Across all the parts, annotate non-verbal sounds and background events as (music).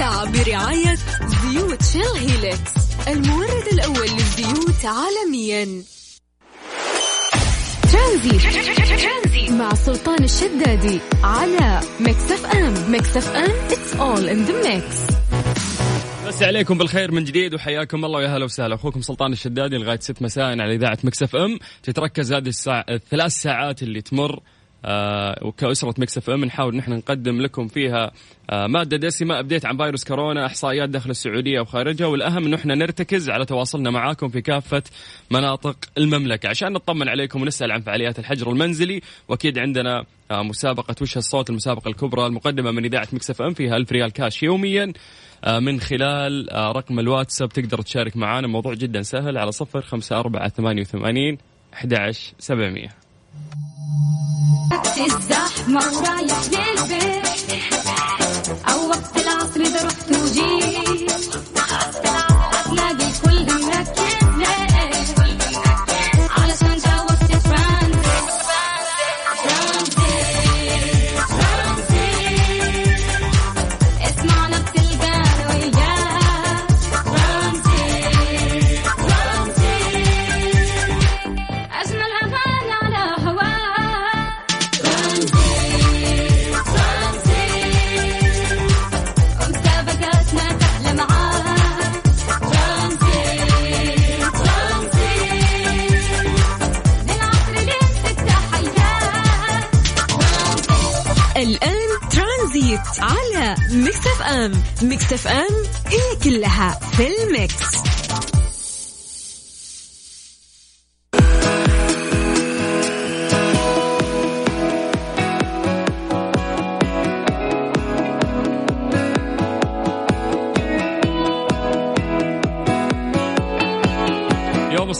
برعاية زيوت Shell Helix المورد الأول للزيوت عالميا. ترانزيت مع سلطان الشدادي على Mix FM. Mix FM it's all in the mix. مسي عليكم بالخير من جديد وحياكم الله ويا هلا وسهلا. أخوكم سلطان الشدادي لغاية 6 مساء على إذاعة Mix FM. تتركز هذه الساعة الثلاث ساعات اللي تمر وكأسرة Mix FM نحاول نحن نقدم لكم فيها آه مادة دسمة update عن فيروس كورونا إحصائيات داخل السعودية وخارجها والأهم أنه إحنا نرتكز على تواصلنا معاكم في كافة مناطق المملكة. عشان نطمن عليكم ونسأل عن فعاليات الحجر المنزلي وأكيد عندنا آه مسابقة وش الصوت المسابقة الكبرى المقدمة من إذاعة Mix FM فيها 1000 ريال كاش يوميا. آه، من خلال آه، رقم الواتساب تقدر تشارك معنا موضوع جدا سهل على صفر خمسة أربعة ثمانية وثمانين أحد عشر سبعمية. الزحمة ورايح للبيت. أو وقت العصر إذا رحت وجيت Mix FM هي كلها في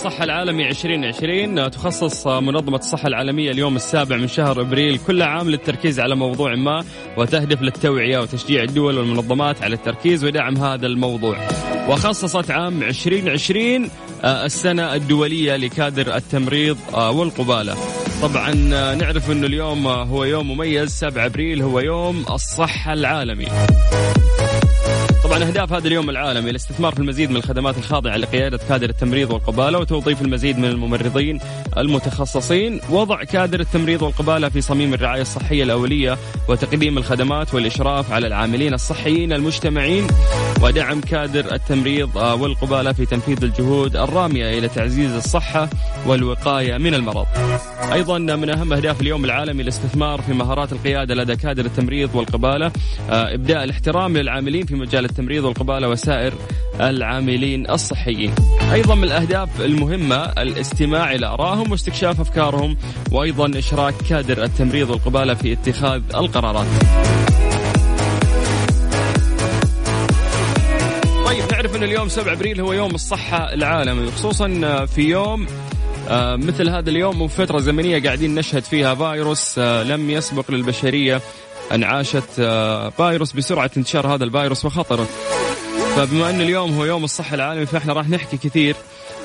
الصحة العالمي 2020 تخصص منظمة الصحة العالمية اليوم السابع من شهر أبريل كل عام للتركيز على موضوع ما وتهدف للتوعية وتشجيع الدول والمنظمات على التركيز ودعم هذا الموضوع. وخصصت عام 2020 آه، السنة الدولية لكادر التمريض آه، والقبالة. طبعا آه، نعرف إنه اليوم هو يوم مميز 7 أبريل هو يوم الصحة العالمي. طبعا أهداف هذا اليوم العالمي الاستثمار في المزيد من الخدمات الخاضعة لقيادة كادر التمريض والقبالة وتوظيف المزيد من الممرضين المتخصصين، وضع كادر التمريض والقبالة في صميم الرعاية الصحية الأولية وتقديم الخدمات والإشراف على العاملين الصحيين المجتمعين. ودعم كادر التمريض والقبالة في تنفيذ الجهود الرامية إلى تعزيز الصحة والوقاية من المرض. أيضا من أهم أهداف اليوم العالمي الاستثمار في مهارات القيادة لدى كادر التمريض والقبالة، إبداء الاحترام للعاملين في مجال التمريض والقبالة وسائر العاملين الصحيين أيضا من الأهداف المهمة الاستماع إلى آرائهم واستكشاف أفكارهم وأيضا إشراك كادر التمريض والقبالة في اتخاذ القرارات أن اليوم 7 أبريل هو يوم الصحة العالمي خصوصا في يوم آه، مثل هذا اليوم وفترة زمنية قاعدين نشهد فيها فيروس آه، لم يسبق للبشرية أن عاشت آه، فيروس بسرعة انتشار هذا الفيروس وخطره. فبما أن اليوم هو يوم الصحة العالمي فإحنا راح نحكي كثير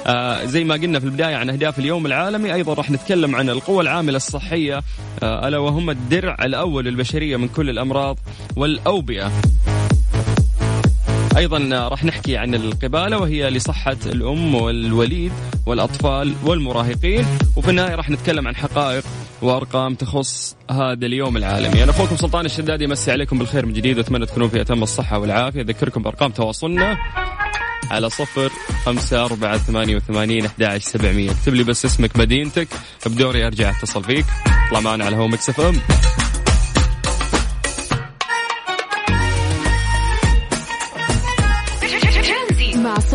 آه زي ما قلنا في البداية عن أهداف اليوم العالمي أيضا راح نتكلم عن القوى العاملة الصحية آه ألا وهم الدرع الأول للبشرية من كل الأمراض والأوبئة. أيضا راح نحكي عن القبالة وهي لصحة الأم والوليد والأطفال والمراهقين. وفي النهاية راح نتكلم عن حقائق وأرقام تخص هذا اليوم العالمي. أنا أخوكم سلطان الشدادي يمسي عليكم بالخير من جديد وأتمنى تكونوا في أتم الصحة والعافية. أذكركم بأرقام تواصلنا على صفر خمسة أربعة ثمانية وثمانين أحد عشر سبعمية. اكتب لي بس اسمك مدينتك بدوري أرجع أتصل فيك. اطلع معنا على هوم إكس إم.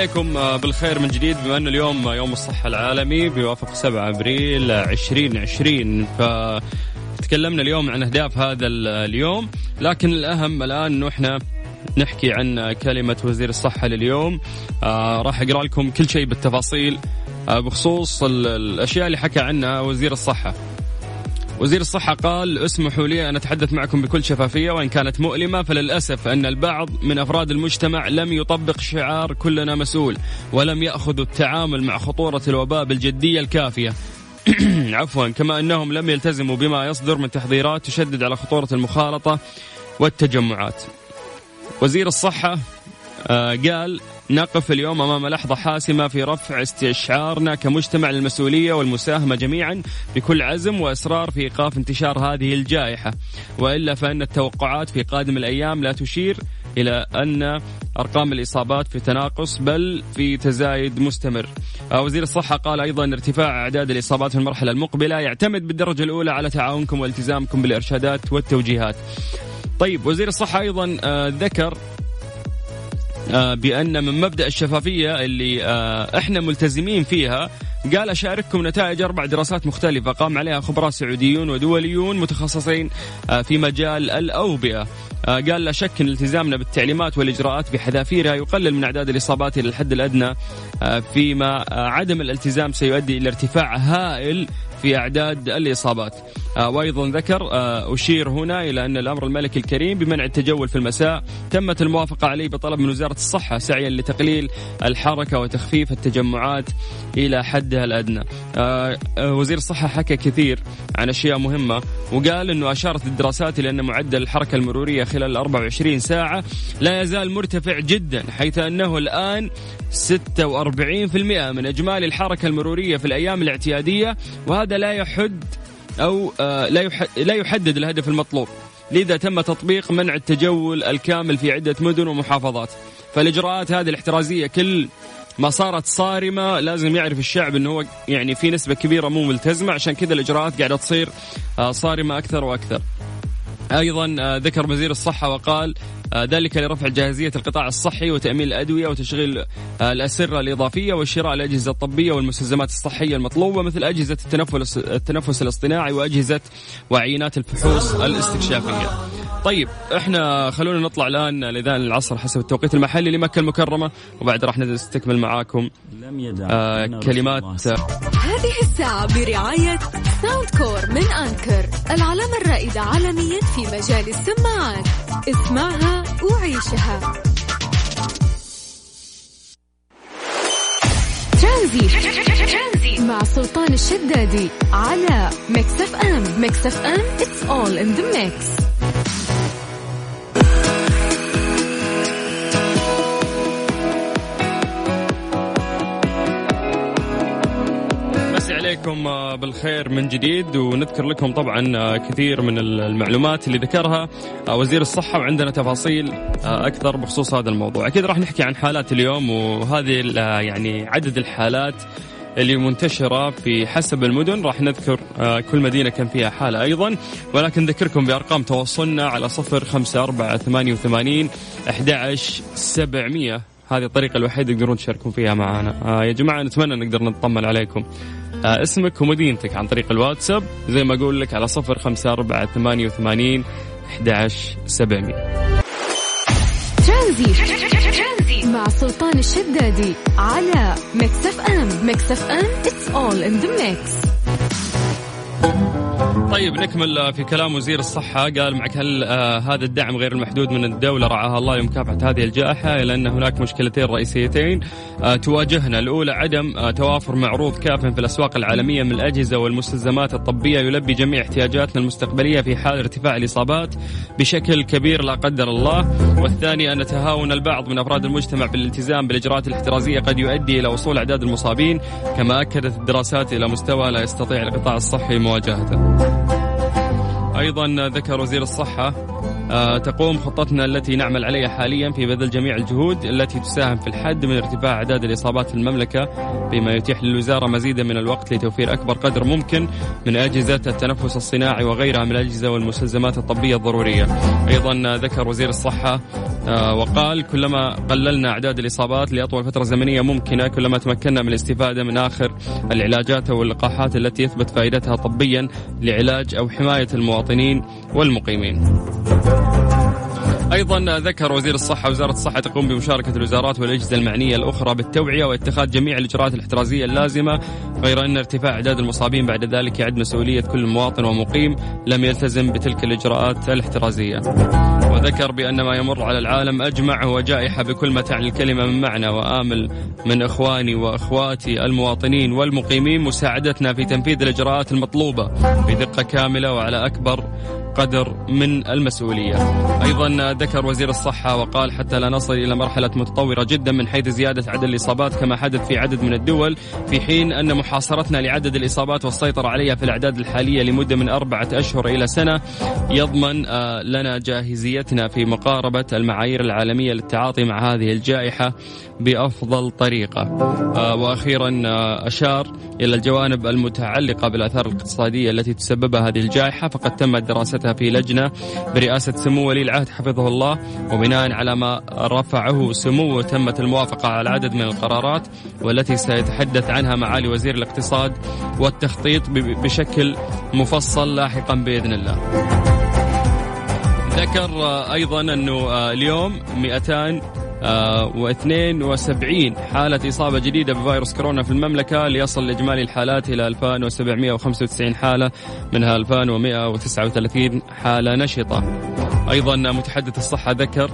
عليكم آه، بالخير من جديد بما أنه اليوم يوم الصحة العالمي بيوافق 7 أبريل 2020 ف تكلمنا اليوم عن أهداف هذا اليوم. لكن الأهم الآن إنه إحنا نحكي عن كلمة وزير الصحة لليوم. آه راح أقرأ لكم كل شيء بالتفاصيل. آه بخصوص الأشياء اللي حكى عنها وزير الصحة. وزير الصحة قال اسمحوا لي أن أتحدث معكم بكل شفافية وإن كانت مؤلمة فللأسف أن البعض من أفراد المجتمع لم يطبق شعار كلنا مسؤول ولم يأخذوا التعامل مع خطورة الوباء بالجدية الكافية. (clears throat) عفوا كما أنهم لم يلتزموا بما يصدر من تحضيرات تشدد على خطورة المخالطة والتجمعات. وزير الصحة قال نقف اليوم أمام لحظة حاسمة في رفع استشعارنا كمجتمع للمسؤولية والمساهمة جميعا بكل عزم وإصرار في إيقاف انتشار هذه الجائحة وإلا فإن التوقعات في قادم الأيام لا تشير إلى أن أرقام الإصابات في تناقص بل في تزايد مستمر. آه، وزير الصحة قال أيضا ارتفاع أعداد الإصابات في المرحلة المقبلة يعتمد بالدرجة الأولى على تعاونكم والتزامكم بالإرشادات والتوجيهات. طيب وزير الصحة أيضا آه، ذكر آه، بأن من مبدأ الشفافية اللي آه، إحنا ملتزمين فيها قال أشارككم نتائج أربع دراسات مختلفة قام عليها خبراء سعوديون ودوليون متخصصين آه، في مجال الأوبئة. قال لا شك إن التزامنا بالتعليمات والإجراءات بحذافيرها يقلل من أعداد الإصابات إلى الحد الأدنى فيما عدم الالتزام سيؤدي إلى ارتفاع هائل في أعداد الإصابات. آه، وأيضا ذكر آه، أشير هنا إلى أن الأمر الملكي الكريم بمنع التجول في المساء تمت الموافقة عليه بطلب من وزارة الصحة سعيا لتقليل الحركة وتخفيف التجمعات إلى حدها الأدنى. آه، وزير الصحة حكى كثير عن أشياء مهمة وقال أنه أشارت الدراسات إلى أن معدل الحركة المرورية خلال 24 ساعة لا يزال مرتفع جدا حيث أنه الآن 46% من إجمالي الحركة المرورية في الأيام الاعتيادية وهذا لا يحد أو آه، لا لا يحدد الهدف المطلوب. لذا تم تطبيق منع التجول الكامل في عدة مدن ومحافظات. فالإجراءات هذه الاحترازية كل ما صارت صارمة لازم يعرف الشعب أنه هو يعني في نسبة كبيرة مو ملتزمة. عشان كذا الإجراءات قاعدة تصير آه، صارمة أكثر وأكثر. أيضا آه، ذكر وزير الصحة وقال آه، ذلك لرفع جاهزية القطاع الصحي وتأمين الأدوية وتشغيل آه، الأسرة الإضافية وشراء الأجهزة الطبية والمستلزمات الصحية المطلوبة مثل أجهزة التنفس التنفس الاصطناعي وأجهزة وعينات الفحوص الاستكشافية. طيب إحنا خلونا نطلع الآن لإذان العصر حسب التوقيت المحلي لمكة المكرمة وبعد راح نستكمل معاكم آه كلمات هذه الساعة برعاية Soundcore من Anker العلامة الرائدة عالميا في مجال السماعات. اسمعها وعيشها. ترانزيت مع سلطان الشدادي على Mix FM Mix FM it's all in the mix. عليكم آه، بالخير من جديد ونذكر لكم طبعا آه، كثير من المعلومات اللي ذكرها آه، وزير الصحة وعندنا تفاصيل أكثر بخصوص هذا الموضوع. أكيد راح نحكي عن حالات اليوم وهذه يعني عدد الحالات اللي منتشرة في حسب المدن. راح نذكر كل مدينة كان فيها حالة أيضا ولكن نذكركم بأرقام تواصلنا على صفر خمسة أربعة ثمانية وثمانين أحد سبعمية. هذه الطريقة الوحيدة تقدرون تشاركون فيها معنا. يا جماعة نتمنى نقدر نطمن عليكم. اسمك ومدينتك عن طريق الواتساب. زي ما أقول لك على صفر خمسة أربعة ثمانية وثمانين أحد سبعمية. مع سلطان الشدادي على Mix FM. Mix FM it's all in the mix. طيب نكمل في كلام وزير الصحة. قال معك هل آه هذا الدعم غير المحدود من الدولة؟ رعاها الله لمكافحة هذه الجائحة إلى أن هناك مشكلتين رئيسيتين. آه تواجهنا. الأولى عدم آه توافر معروض كاف في الأسواق العالمية من الأجهزة والمستلزمات الطبية يلبي جميع احتياجاتنا المستقبلية في حال ارتفاع الإصابات بشكل كبير لا قدر الله. والثاني أن تهاون البعض من أفراد المجتمع بالالتزام بالإجراءات الاحترازية قد يؤدي إلى وصول أعداد المصابين. كما أكدت الدراسات إلى مستوى لا يستطيع القطاع الصحي مواجهته. أيضا ذكر وزير الصحة آه، تقوم خطتنا التي نعمل عليها حاليا في بذل جميع الجهود التي تساهم في الحد من ارتفاع أعداد الإصابات في المملكة بما يتيح للوزارة مزيدا من الوقت لتوفير أكبر قدر ممكن من أجهزة التنفس الصناعي وغيرها من الأجهزة والمستلزمات الطبية الضرورية. أيضا ذكر وزير الصحة آه، وقال كلما قللنا أعداد الإصابات لأطول فترة زمنية ممكنة كلما تمكنا من الاستفادة من آخر العلاجات أو اللقاحات التي يثبت فائدتها طبيا لعلاج أو حماية المواطنين والمقيمين أيضا ذكر وزير الصحة وزارة الصحة تقوم بمشاركة الوزارات والأجهزة المعنية الأخرى بالتوعية واتخاذ جميع الإجراءات الاحترازية اللازمة غير أن ارتفاع أعداد المصابين بعد ذلك يعد مسؤولية كل مواطن ومقيم لم يلتزم بتلك الإجراءات الاحترازية. وذكر بأن ما يمر على العالم أجمع هو جائحه بكل ما تعني الكلمة من معنى وآمل من إخواني وإخواتي المواطنين والمقيمين مساعدتنا في تنفيذ الإجراءات المطلوبة بدقة كاملة وعلى أكبر قدر من المسؤولية. أيضا ذكر وزير الصحة وقال حتى لا نصل إلى مرحلة متطورة جدا من حيث زيادة عدد الإصابات كما حدث في عدد من الدول في حين أن محاصرتنا لعدد الإصابات والسيطرة عليها في الأعداد الحالية لمدة من أربعة أشهر إلى سنة يضمن آه، لنا جاهزيتنا في مقاربة المعايير العالمية للتعاطي مع هذه الجائحة بأفضل طريقة. آه، وأخيرا آه، أشار إلى الجوانب المتعلقة بالآثار الاقتصادية التي تسببها هذه الجائحة فقد تمت دراستها في لجنة برئاسة سمو ولي العهد حفظه الله وبناء على ما رفعه سموه تمت الموافقة على عدد من القرارات والتي سيتحدث عنها معالي وزير الاقتصاد والتخطيط بشكل مفصل لاحقا بإذن الله. ذكر آه، أيضا أنه اليوم 200 و72 حالة إصابة جديدة بفيروس كورونا في المملكة ليصل لإجمالي الحالات إلى 2795 حالة منها 2139 حالة نشطة. أيضا متحدث الصحة ذكر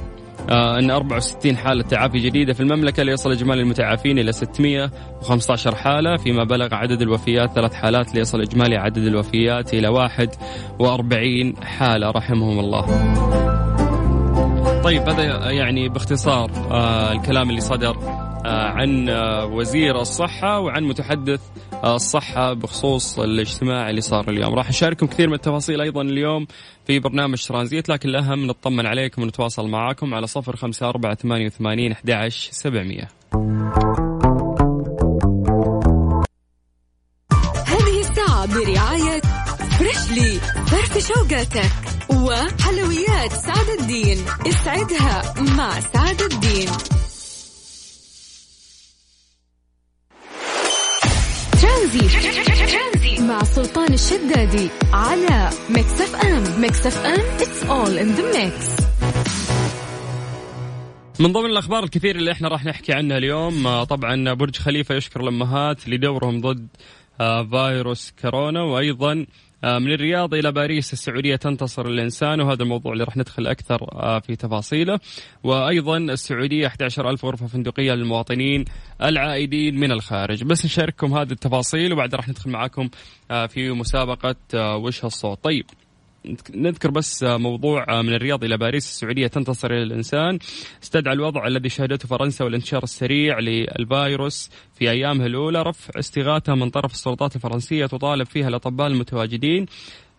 آه أن 64 حالة تعافي جديدة في المملكة ليصل إجمالي المتعافين إلى 615 حالة فيما بلغ عدد الوفيات ثلاث حالات ليصل إجمالي عدد الوفيات إلى 41 حالة رحمهم الله. طيب هذا يعني باختصار آه الكلام اللي صدر. عن آه وزير الصحة وعن متحدث آه الصحة بخصوص الاجتماع اللي صار اليوم. راح نشارككم كثير من التفاصيل أيضا اليوم في برنامج ترانزيت لكن الأهم نطمن عليكم ونتواصل معاكم على صفر خمسة أربعة ثمانية وثمانين أحد سبعمية. هذه الساعة برعاية فريشلي فرف شوقاتك وحلويات سعد الدين. اسعدها مع سعد الدين. ترانزيت. مع سلطان الشدادي على Mix FM Mix FM it's all in the mix. من ضمن الأخبار الكثير اللي إحنا راح نحكي عنها اليوم آه، طبعا برج خليفة يشكر الامهات لدورهم ضد آه، فيروس كورونا وأيضا من الرياض إلى باريس السعودية تنتصر الإنسان وهذا الموضوع اللي راح ندخل أكثر آه، في تفاصيله. وأيضا السعودية 11 ألف غرفة فندقية للمواطنين العائدين من الخارج. بس نشارككم هذه التفاصيل وبعد راح ندخل معاكم آه، في مسابقة وش الصوت طيب. نذكر بس موضوع من الرياض إلى باريس السعودية تنتصر إلى الإنسان. استدعى الوضع الذي شهدته فرنسا والانتشار السريع للفيروس في أيامها الأولى. رفع استغاثة من طرف السلطات الفرنسية تطالب فيها الأطباء المتواجدين.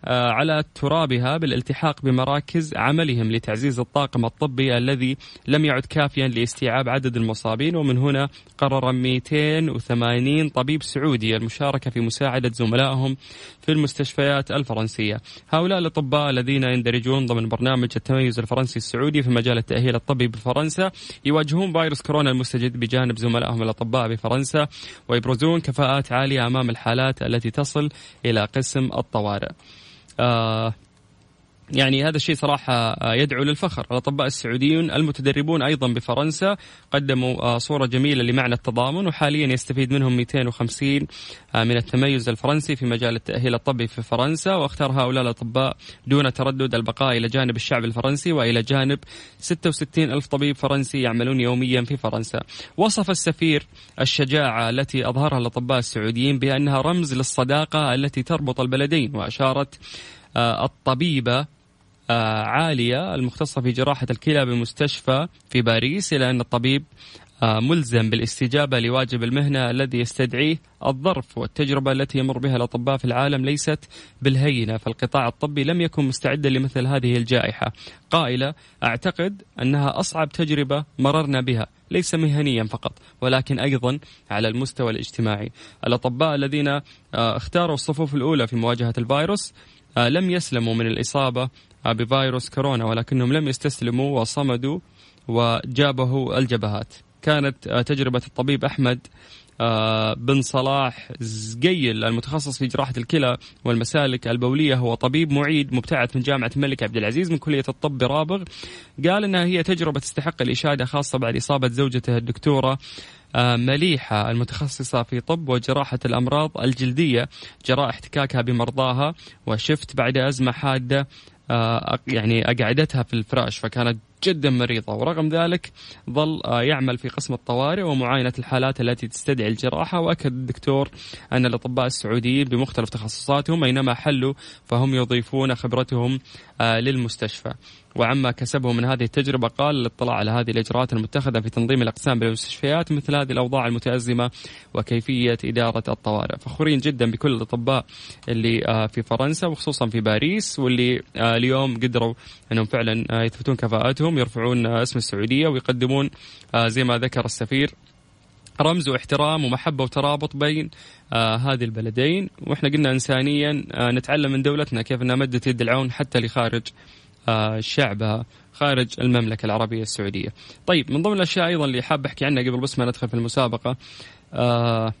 على ترابها بالالتحاق بمراكز عملهم لتعزيز الطاقم الطبي الذي لم يعد كافيا لاستيعاب عدد المصابين. ومن هنا قرر 280 طبيب سعودي المشاركة في مساعدة زملائهم في المستشفيات الفرنسية. هؤلاء الأطباء الذين يندرجون ضمن برنامج التميز الفرنسي السعودي في مجال التأهيل الطبي بفرنسا يواجهون فيروس كورونا المستجد بجانب زملائهم الأطباء بفرنسا ويبرزون كفاءات عالية أمام الحالات التي تصل إلى قسم الطوارئ. آه يعني هذا الشيء صراحة آه، يدعو للفخر. الأطباء السعوديون المتدربون أيضا بفرنسا قدموا آه، صورة جميلة لمعنى التضامن وحاليا يستفيد منهم 250 آه، من التميز الفرنسي في مجال التأهيل الطبي في فرنسا. واختار هؤلاء الأطباء دون تردد البقاء إلى جانب الشعب الفرنسي وإلى جانب 66 ألف طبيب فرنسي يعملون يوميا في فرنسا. وصف السفير الشجاعة التي أظهرها الأطباء السعوديين بأنها رمز للصداقة التي تربط البلدين وأشارت الطبيبة عالية المختصة في جراحة الكلى بمستشفى في باريس إلى أن الطبيب آه، ملزم بالاستجابة لواجب المهنة الذي يستدعيه الظرف والتجربة التي يمر بها الأطباء في العالم ليست بالهينة. فالقطاع الطبي لم يكن مستعدا لمثل هذه الجائحة. قائلة أعتقد أنها أصعب تجربة مررنا بها ليس مهنيا فقط ولكن أيضا على المستوى الاجتماعي. الأطباء الذين آه، اختاروا الصفوف الأولى في مواجهة الفيروس لم يسلموا من الإصابة بفيروس كورونا ولكنهم لم يستسلموا وصمدوا وجابه الجبهات. كانت تجربة الطبيب أحمد آه، بن صلاح زقيل المتخصص في جراحة الكلى والمسالك البولية. هو طبيب معيد مبتعث من جامعة الملك عبد العزيز من كلية الطب برابغ قال إنها هي تجربة تستحق الإشادة خاصة بعد إصابة زوجته الدكتورة آه، مليحة المتخصصة في طب وجراحة الأمراض الجلدية. جراء احتكاكها بمرضاها وشفت بعد أزمة حادة آه، يعني أقعدتها في الفراش فكانت جدا مريضة. ورغم ذلك ظل آه، يعمل في قسم الطوارئ ومعاينة الحالات التي تستدعي الجراحة. وأكد الدكتور أن الأطباء السعوديين بمختلف تخصصاتهم أينما حلوا فهم يضيفون خبرتهم للمستشفى. وعما كسبه من هذه التجربة قال الاطلاع على هذه الإجراءات المتخذة في تنظيم الأقسام بالمستشفيات مثل هذه الأوضاع المتأزمة وكيفية إدارة الطوارئ. فخورين جدا بكل الأطباء اللي آه، في فرنسا وخصوصا في باريس واللي آه، اليوم قدروا أنهم فعلا آه، يثبتون كفاءتهم. يرفعون اسم السعودية ويقدمون زي ما ذكر السفير رمز واحترام ومحبة وترابط بين آه هذه البلدين. وإحنا قلنا انسانيا آه نتعلم من دولتنا كيف إنها مدت يد العون حتى لخارج آه، شعبها خارج المملكة العربية السعودية. طيب من ضمن الأشياء أيضا اللي حاب أحكي عنها قبل بس ما ندخل في المسابقة آه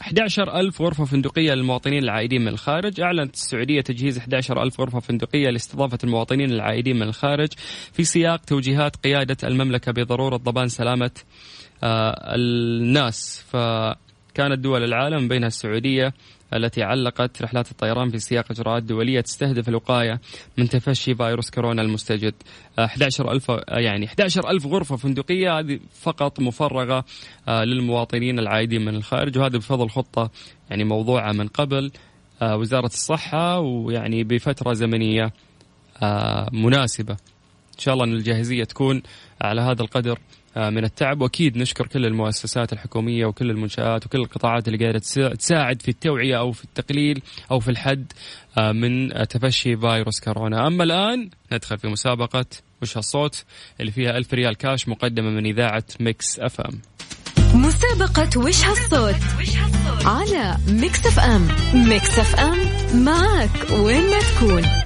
11 ألف غرفة فندقية للمواطنين العائدين من الخارج. أعلنت السعودية تجهيز 11 ألف غرفة فندقية لاستضافة المواطنين العائدين من الخارج في سياق توجيهات قيادة المملكة بضرورة ضمان سلامة آه الناس. فكانت دول العالم بينها السعودية التي علقت رحلات الطيران في سياق إجراءات دولية تستهدف الوقاية من تفشي فيروس كورونا المستجد. 11 ألف يعني 11 ألف غرفة فندقية هذه فقط مفرغة آه، للمواطنين العايدين من الخارج وهذا بفضل خطة يعني موضوعة من قبل آه، وزارة الصحة ويعني بفترة زمنية آه، مناسبة. إن شاء الله أن الجاهزية تكون على هذا القدر آه، من التعب. وأكيد نشكر كل المؤسسات الحكومية وكل المنشآت وكل القطاعات اللي قاعدة تساعد في التوعية أو في التقليل أو في الحد آه، من تفشي فيروس كورونا. أما الآن ندخل في مسابقة وش هالصوت اللي فيها ألف ريال كاش مقدمة من إذاعة Mix FM. مسابقة وش هالصوت على Mix FM. Mix FM معك وين ما تكون.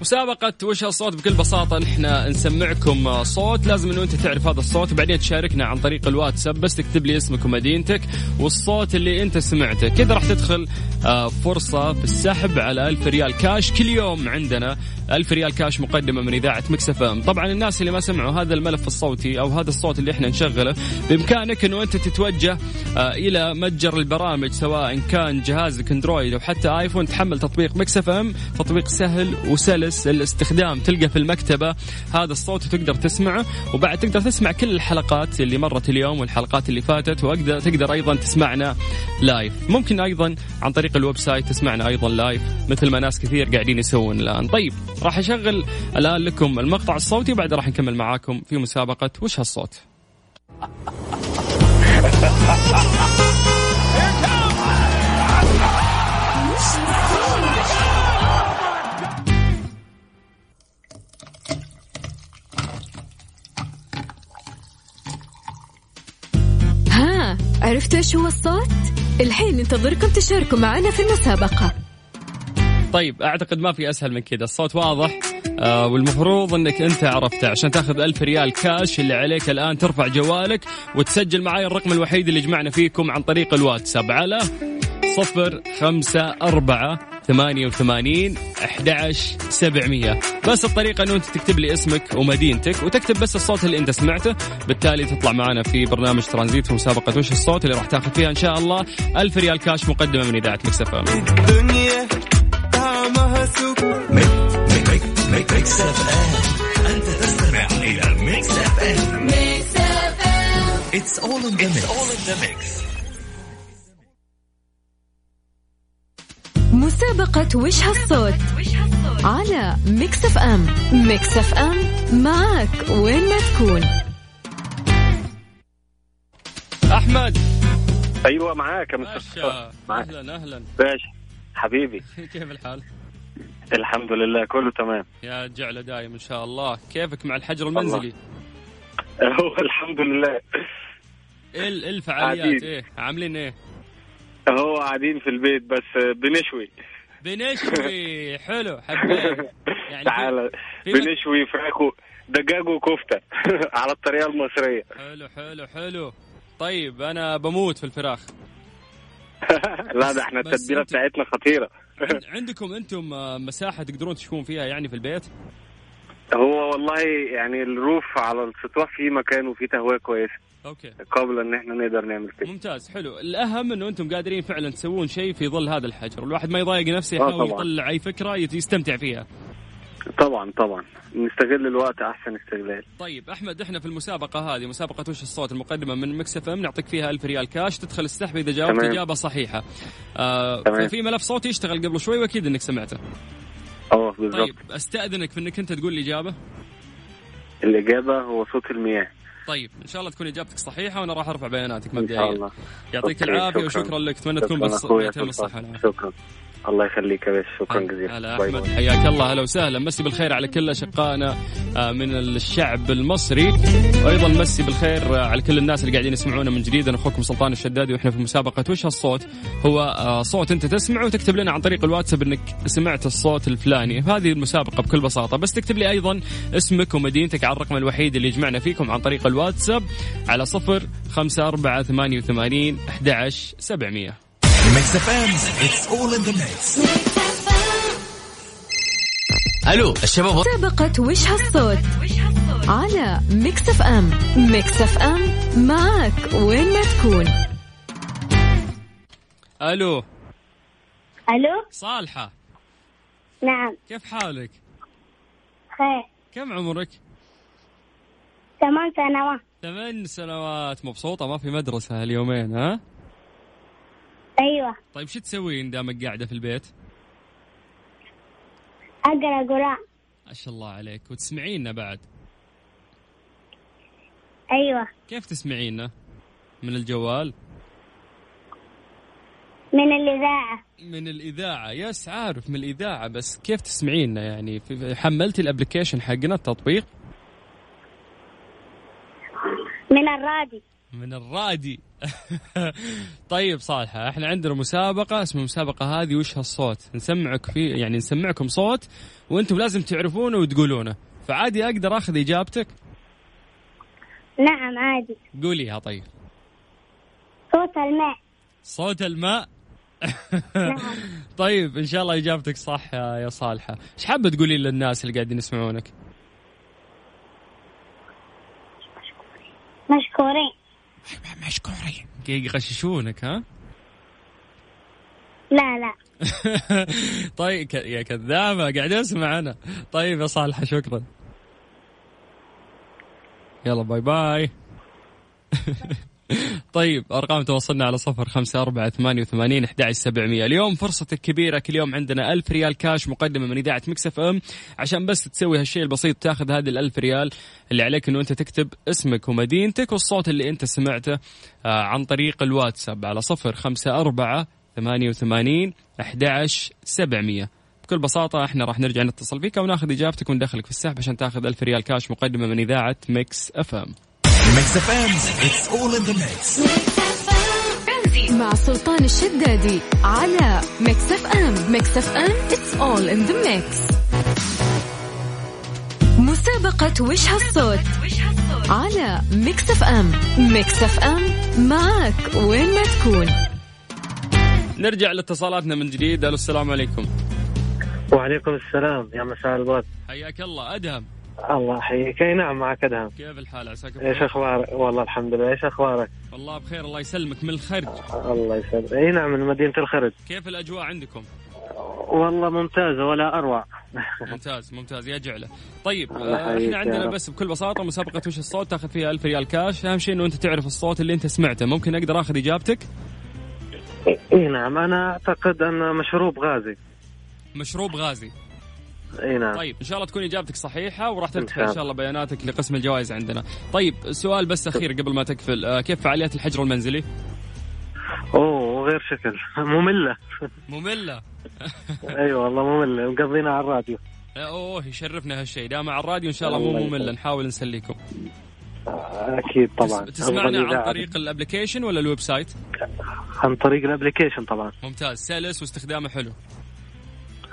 مسابقة وش الصوت؟ بكل بساطة نحن نسمعكم صوت. لازم إنه أنت تعرف هذا الصوت. وبعدين تشاركنا عن طريق الواتساب. بس تكتب لي اسمك ومدينتك والصوت اللي أنت سمعته. كذا راح تدخل آه، فرصة في السحب على ألف ريال كاش كل يوم عندنا. ألف ريال كاش مقدمة من إذاعة Mix FM. طبعا الناس اللي ما سمعوا هذا الملف الصوتي أو هذا الصوت اللي إحنا نشغله بإمكانك أنه أنت تتوجه آه، إلى متجر البرامج سواء كان جهازك أندرويد أو حتى آيفون تحمل تطبيق Mix FM. تطبيق سهل وسلس. الاستخدام تلقى في المكتبة هذا الصوت وتقدر تسمعه وبعد تقدر تسمع كل الحلقات اللي مرت اليوم والحلقات اللي فاتت وأقدر تقدر أيضا تسمعنا live ممكن أيضا عن طريق ال website تسمعنا أيضا live مثل ما ناس كثير قاعدين يسوون الآن. طيب راح أشغل الآن لكم المقطع الصوتي وبعد راح نكمل معاكم في مسابقة وش هالصوت؟ (laughs) عرفتوا إيش هو الصوت؟ الحين ننتظركم تشاركوا معنا في المسابقة. طيب أعتقد ما في أسهل من كذا. الصوت واضح. آه والمفروض إنك أنت عرفته عشان تاخذ ألف ريال كاش اللي عليك الآن ترفع جوالك وتسجل معي الرقم الوحيد اللي جمعنا فيكم عن طريق الواتساب على صفر خمسة أربعة ثمانية وثمانين أحد سبعمية. بس الطريقة أنه أنت تكتب لي اسمك ومدينتك وتكتب بس الصوت اللي أنت سمعته. بالتالي تطلع معنا في برنامج ترانزيت في مسابقة وش الصوت اللي راح تاخذ فيها إن شاء الله. ألف ريال كاش مقدمة من إذاعة Mix FM الدنيا سوق Mix FM. انت تستمع إلى Mix FM. Mix FM it's all in the mix مسابقة وش هالصوت؟ على Mix FM Mix FM معك وين ما تكون. أحمد. أيوه معاك يا مستر أهلا أهلا. باشا حبيبي. (laughs) كيف الحال؟ الحمد لله كله تمام. يا جعله دايم إن شاء الله. كيفك مع الحجر المنزلي؟ (laughs) هو الحمد لله. إيه الفعاليات إيه عاملين إيه؟ هو قاعدين في البيت بس بنشوي. بنشوي. (laughs) حلو حبيت. يعني تعال بنشوي فراخ دجاج وكفتة (laughs) على الطريقة المصرية. حلو حلو حلو. طيب أنا بموت في الفراخ. (laughs) لا ده إحنا التتبيلة بتاعتنا خطيرة. عند- عندكم أنتم مساحة تقدرون تشوون فيها يعني في البيت؟ هو والله يعني الروف على السطوح فيه مكان وفيه تهوية كويسة. أوكي. قابل إن إحنا نقدر نعمل كده. ممتاز حلو. الأهم إنه أنتم قادرين فعلا تسوون شيء في ظل هذا الحجر. الواحد ما يضايق نفسه آه يحاول. يطلع أي فكرة يستمتع فيها. طبعا طبعا. نستغل الوقت أحسن استغلال. طيب أحمد إحنا في المسابقة هذه مسابقة وش الصوت المقدمة من Mix FM؟ نعطيك فيها ألف ريال كاش تدخل السحب إذا جاوبت. إجابة صحيحة. آه تمام. ففي ملف صوتي يشتغل قبل شوي وأكيد إنك سمعته. آه بالظبط. طيب أستأذنك في إنك أنت تقول الإجابة؟ الإجابة هو صوت المياه. طيب إن شاء الله تكون إجابتك صحيحة وأنا راح أرفع بياناتك مبدئيا. يعطيك العافية شكراً. وشكرا لك. أتمنى تكون بيتين الصحة. شكرا. الله يخليك يا باشا شكرا جزيلا. هلا أحمد. حياك الله هلا وسهلا. مسي بالخير على كل أشقائنا آه، من الشعب المصري. وأيضا مسي بالخير آه، على كل الناس اللي قاعدين يسمعونا من جديد. أنا أخوكم سلطان الشدادي وإحنا في مسابقة وش هالصوت هو صوت أنت تسمعه وتكتب لنا عن طريق الواتساب إنك سمعت الصوت الفلاني. هذه المسابقة بكل بساطة. بس تكتب لي أيضا اسمك ومدينتك على الرقم الوحيد اللي يجمعنا فيكم عن طريق الواتساب على صفر خمسة أربعة ثمانية وثمانين أحد عشر سبعمية. Mix FM, it's all in the mix. ألو الشباب مسابقة وش هالصوت؟ على Mix FM Mix FM معك وين ما تكون. ألو. ألو؟ صالحة. نعم. كيف حالك؟ خير. كم عمرك؟ ثمان سنوات. ثمان سنوات. مبسوطة ما في مدرسة هاليومين ها؟ أيوه. طيب شو تسوين دامك قاعدة في البيت؟ أقرأ قرآن. ما شاء الله عليك. وتسمعينا بعد. أيوه. كيف تسمعينا؟ من الجوال؟ من الإذاعة. من الإذاعة. yes عارف من الإذاعة بس كيف تسمعينا؟ يعني حملتي ال application حقنا التطبيق؟ من الرادي من الرادي (laughs) طيب صالحة إحنا عندنا مسابقة اسمها المسابقة هذه وش هالصوت؟ نسمعك فيه يعني نسمعكم صوت وأنتم لازم تعرفونه وتقولونه. فعادي أقدر اخذ اجابتك؟ نعم عادي. قوليها طيب. صوت الماء. صوت الماء؟ نعم. (laughs) طيب إن شاء الله إجابتك صح يا يا صالحة. إيش حابة تقولي للناس اللي قاعدين يسمعونك؟ مشكورين. مشكورين. يغششونك ها؟ لا لا. (laughs) طيب ك- يا كذابة قاعد اسمع أنا. طيب يا صالحة شكرا. يلا bye bye. (laughs) طيب أرقام تواصلنا على صفر خمسة أربعة ثمانية وثمانين أحد سبعمية. اليوم فرصتك كبيرة كل يوم عندنا ألف ريال كاش مقدمة من إذاعة Mix FM. عشان بس تسوي هالشيء البسيط تاخذ هذه الألف ريال اللي عليك أنه أنت تكتب اسمك ومدينتك والصوت اللي أنت سمعته آه، عن طريق الواتساب على صفر خمسة أربعة ثمانية وثمانين أحد سبعمية. بكل بساطة إحنا راح نرجع نتصل فيك وناخذ إجابتك وندخلك في السحب عشان تاخذ ألف ريال كاش مقدمة من إذاعة Mix FM. Mix FM, it's all in the mix. مع سلطان الشدادي على Mix FM Mix FM it's all in the mix. مسابقة وش هالصوت على Mix FM Mix FM معك وين ما تكون. نرجع لاتصالاتنا من جديد. ألو السلام عليكم. وعليكم السلام. يا مساء الورد. حياك الله. أدهم. الله يحييك. أي نعم معك أدهم. كيف الحال؟ عساك إيش بخير أخبارك؟ والله الحمد لله. إيش أخبارك؟ والله بخير الله يسلمك. من الخرج. الله يسلمك. إي نعم من مدينة الخرج. كيف الأجواء عندكم؟ والله ممتازة ولا أروع. (laughs) ممتاز ممتاز. يا جعلة. طيب آه، إحنا عندنا. بس بكل بساطة مسابقة وش الصوت؟ تاخذ فيها ألف ريال كاش. أهم شيء إنه أنت تعرف الصوت اللي أنت سمعته. ممكن أقدر آخذ إجابتك؟ إي نعم أنا أعتقد أن مشروب غازي. مشروب غازي. إي نعم. طيب إن شاء الله تكون إجابتك صحيحة وراح شاء إن شاء الله بياناتك لقسم الجوائز عندنا. طيب سؤال بس أخير قبل ما تقفل. آه، كيف فعاليات الحجر المنزلي؟ أوه غير شكل. (laughs) مملة. مملة. (laughs) أي والله مملة مقضينا على الراديو. أوه يشرفنا هالشيء دام على الراديو إن شاء الله مو ممل. نحاول نسليكم. أكيد طبعا. تس- تسمعنا عن. طريق ال application ولا ال website؟ عن طريق ال application طبعا. ممتاز. سلس واستخدامه حلو.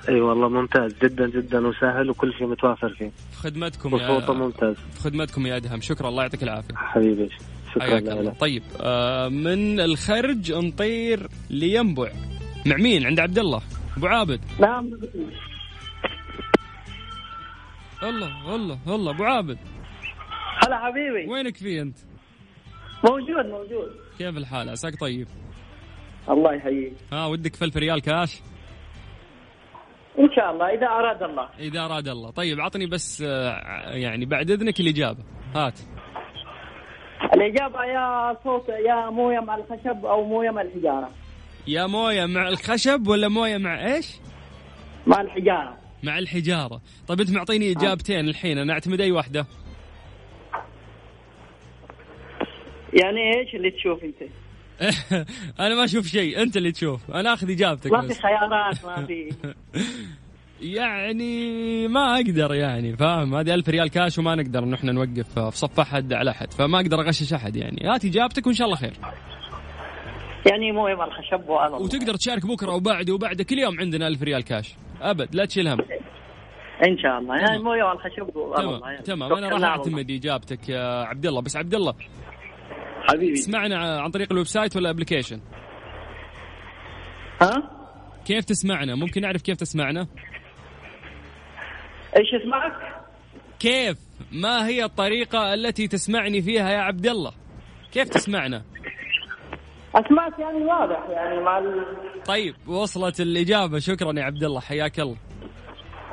أي والله ممتاز جدا جدا وسهل وكل شيء متوافر فيه. في خدمتكم يا ممتاز. في خدمتكم يا أدهم. شكرا. الله يعطيك العافية. حبيبي. شكرا حياك الله. لك. طيب آه من الخرج نطير لينبع مع مين؟ عند عبد الله. أبو عابد. نعم. الله الله الله. أبو عابد. هلا حبيبي. وينك في أنت؟ موجود موجود. كيف الحال؟ عساك طيب. الله يحييك. ها ودك في ألف ريال كاش؟ إن شاء الله إذا أراد الله. إذا أراد الله. طيب عطني بس آه، يعني بعد إذنك الإجابة. هات. الإجابة يا صوت يا موية مع الخشب أو موية مع الحجارة. يا موية مع الخشب ولا موية مع إيش؟ مع الحجارة. مع الحجارة. طيب أنت معطيني إجابتين الحين أنا أعتمد أي واحدة. يعني إيش اللي تشوف أنت؟ (laughs) أنا ما أشوف شيء. أنت اللي تشوف. أنا آخذ إجابتك ما في خيارات ما في. (laughs) يعني ما أقدر يعني فاهم؟ هذه ألف ريال كاش وما نقدر إن إحنا نوقف في صف أحد على أحد. فما أقدر أغشش أحد يعني. هات إجابتك وإن شاء الله خير. يعني مويه مع الخشب وأنا وتقدر تشارك بكرة وبعده وبعده كل يوم عندنا ألف ريال كاش أبد لا تشيل هم. إن شاء الله. يعني مويه مع الخشب تمام. تمام. أنا راح. أعتمد إجابتك يا عبد الله. بس عبد الله حبيبي. تسمعنا عن طريق ال website ولا application ها؟ كيف تسمعنا؟ ممكن نعرف كيف تسمعنا؟ إيش اسمعك؟ كيف؟ ما هي الطريقة التي تسمعني فيها يا عبد الله؟ كيف تسمعنا؟ أسمعك يعني واضح يعني مع ال... طيب وصلت الإجابة. شكرا يا عبد الله حياك الله.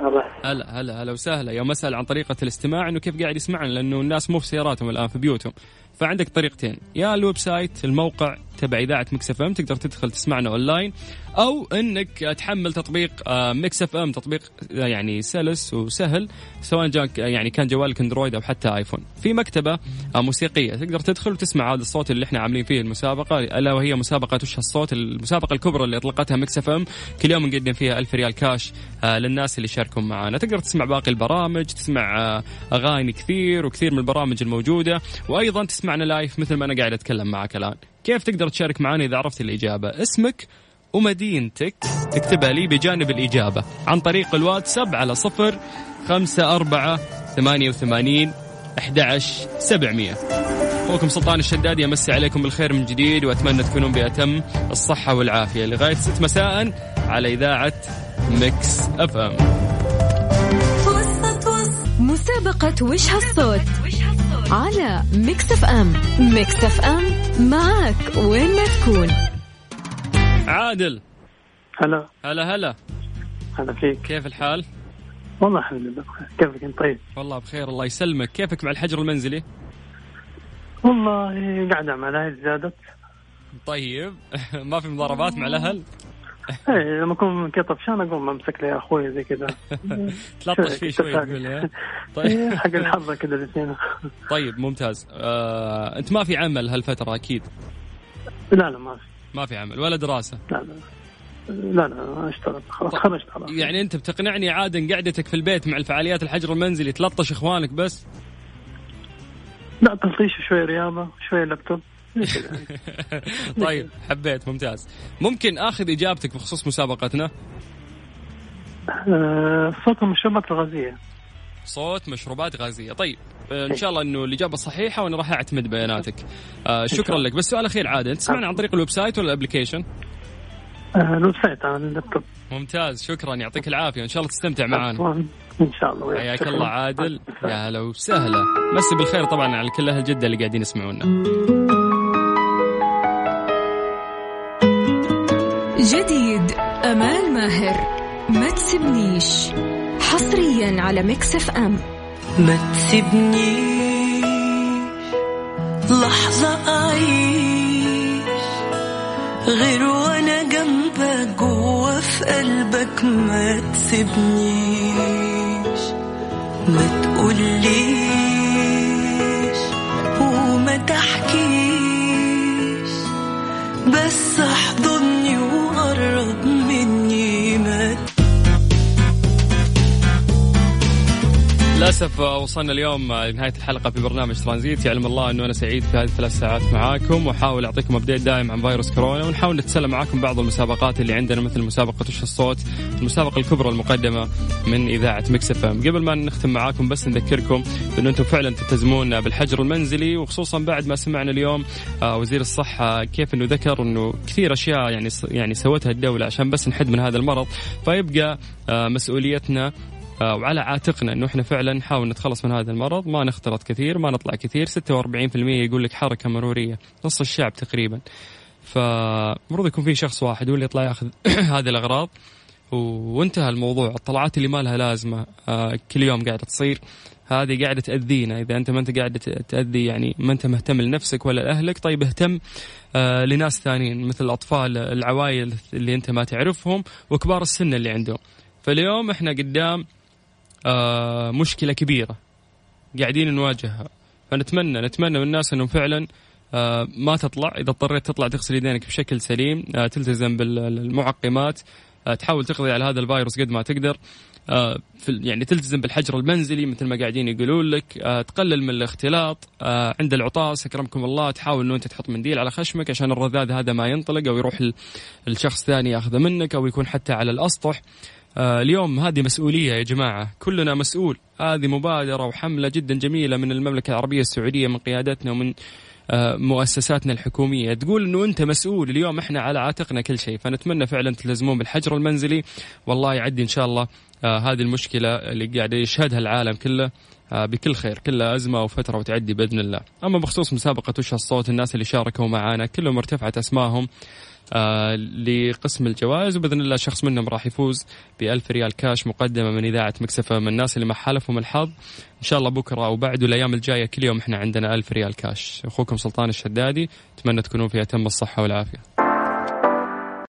الله. هلا هلا هلا وسهلا. يوم أسأل عن طريقة الاستماع. إنه كيف قاعد يسمعنا؟ لأنه الناس مو في سياراتهم الآن في بيوتهم. فعندك طريقتين. يا ال website الموقع تبع إذاعة Mix FM تقدر تدخل تسمعنا أونلاين أو إنك تحمل تطبيق آه، Mix FM تطبيق آه، يعني سلس وسهل سواء جاك يعني كان جوالك Android أو حتى iPhone. في مكتبة آه، موسيقية تقدر تدخل وتسمع هذا الصوت اللي إحنا عاملين فيه المسابقة ألا وهي مسابقة وش الصوت المسابقة الكبرى اللي أطلقتها Mix FM. كل يوم نقدم فيها ألف ريال كاش آه، للناس اللي يشاركون معنا تقدر تسمع باقي البرامج تسمع آه، أغاني كثير وكثير من البرامج الموجودة وأيضا تسمعنا لايف مثل ما أنا قاعد أتكلم معك الآن. كيف تقدر تشارك معنا إذا عرفت الإجابة؟ اسمك ومدينتك تكتبها لي بجانب الإجابة عن طريق الواتساب على صفر خمسة أربعة ثمانية وثمانين أحد سبعمية. أخوكم سلطان الشداد يمسي عليكم بالخير من جديد وأتمنى تكونون بأتم الصحة والعافية. لغاية ست مساء على إذاعة Mix FM. مسابقة وش هالصوت؟ على Mix FM Mix FM معك وين ما تكون. عادل. هلا. هلا هلا. هلا فيك كيف الحال؟ والله الحمد لله. بخير كيفك انت؟ طيب. والله بخير الله يسلمك. كيفك مع الحجر المنزلي؟ والله قاعد أعمل هاي زادت. طيب. (laughs) ما في مضاربات مع الأهل؟ (laughs) إيه لما أكون كذا طفشان أقوم أمسك لي أخوي زي كذا؟ (laughs) تلطش فيه شوي. تقول إيه؟ (laughs) إيه، طيب حق الحظ كذا الاثنين طيب ممتاز. آه، أنت ما في عمل هالفترة أكيد؟ لا لا ما في. ما في عمل ولا دراسة؟ لا لا. لا لا اشتغل خلاص خرجت خلاص يعني أنت بتقنعني عاد قعدتك في البيت مع الفعاليات الحجر المنزلي تلطش إخوانك بس؟ لا تلطيش شوي رياضة شوي لابتوب. (laughs) طيب حبيت ممتاز. ممكن آخذ إجابتك بخصوص مسابقتنا؟ آه، صوت المشروبات الغازيه صوت مشروبات غازية. طيب آه، إن شاء الله إنه الإجابة صحيحة وأنا راح أعتمد بياناتك. آه شكرا لك. بس سؤال أخير عادل انت تسمعنا عن طريق ال website ولا ال application ال website على اللابتوب. ممتاز شكرا. يعطيك العافية. إن شاء الله تستمتع معنا. إن شاء الله. وياك. حياك. الله عادل. يا هلا وسهلا. مسي بالخير طبعا على كل أهل جدة اللي قاعدين يسمعونا. جديد أمال ماهر ما تسبنيش حصريا على Mix FM. ما تسيبنيش لحظة أعيش. غير وأنا جنبك جوا في قلبك ما تسيبنيش ما تقوليش للأسف وصلنا اليوم لنهاية الحلقة في برنامج ترانزيت. يعلم الله أنه أنا سعيد في هذه الثلاث ساعات معاكم وأحاول أعطيكم ابديت دائم عن فيروس كورونا ونحاول نتسلى معاكم بعض المسابقات اللي عندنا مثل مسابقة وش الصوت المسابقة الكبرى المقدمة من إذاعة Mix FM. قبل ما نختم معاكم بس نذكركم بانه أنتم فعلا تلتزمون بالحجر المنزلي وخصوصا بعد ما سمعنا اليوم آه، وزير الصحة كيف أنه ذكر أنه كثير أشياء يعني يعني سوتها الدولة عشان بس نحد من هذا المرض فيبقى آه، مسؤوليتنا آه، وعلى عاتقنا إنه إحنا فعلا نحاول نتخلص من هذا المرض. ما نختلط كثير ما نطلع كثير. 46% يقول لك حركة مرورية نص الشعب تقريبا. فمفروض يكون في شخص واحد هو اللي يطلع يأخذ (clears throat) هذه الأغراض. وانتهى الموضوع. الطلعات اللي ما لها لازمة آه، كل يوم قاعدة تصير. هذه قاعدة تأذينا. إذا أنت ما أنت قاعد تأذي يعني ما أنت مهتم لنفسك ولا لأهلك طيب اهتم آه لناس ثانيين مثل الأطفال العوائل اللي أنت ما تعرفهم وكبار السن اللي عندهم. فاليوم إحنا قدام آه مشكلة كبيرة قاعدين نواجهها. فنتمنى نتمنى من الناس إنهم فعلا آه ما تطلع. إذا اضطريت تطلع تغسل يدينك بشكل سليم آه تلتزم بالمعقمات آه تحاول تقضي على هذا الفيروس قد ما تقدر. آه يعني تلتزم بالحجر المنزلي مثل ما قاعدين يقولون لك. آه تقلل من الاختلاط. آه عند العطاس أكرمكم الله تحاول انه أنت تحط منديل على خشمك عشان الرذاذ هذا ما ينطلق أو يروح الشخص ثاني يأخذه منك أو يكون حتى على الأسطح. آه اليوم هذه مسؤولية يا جماعة. كلنا مسؤول. هذه مبادرة وحملة جدا جميلة من المملكة العربية السعودية من قيادتنا ومن آه مؤسساتنا الحكومية. تقول أنه أنت مسؤول. اليوم إحنا على عاتقنا كل شيء. فنتمنى فعلا تلزمون بالحجر المنزلي. والله يعدي إن شاء الله آه هذه المشكلة اللي قاعد يشهدها العالم كله آه بكل خير. كلها أزمة وفترة وتعدي بإذن الله. أما بخصوص مسابقة وش الصوت الناس اللي شاركوا معنا كلهم ارتفعت أسمائهم آه لقسم الجوائز. وبإذن الله شخص منهم راح يفوز ب 1000 ريال كاش مقدمة من إذاعة مكسفه من الناس اللي ما حالفهم الحظ. إن شاء الله بكرة وبعد والأيام الجاية كل يوم إحنا عندنا 1000 ريال كاش. أخوكم سلطان الشدادي أتمنى تكونوا في أتم الصحة والعافية.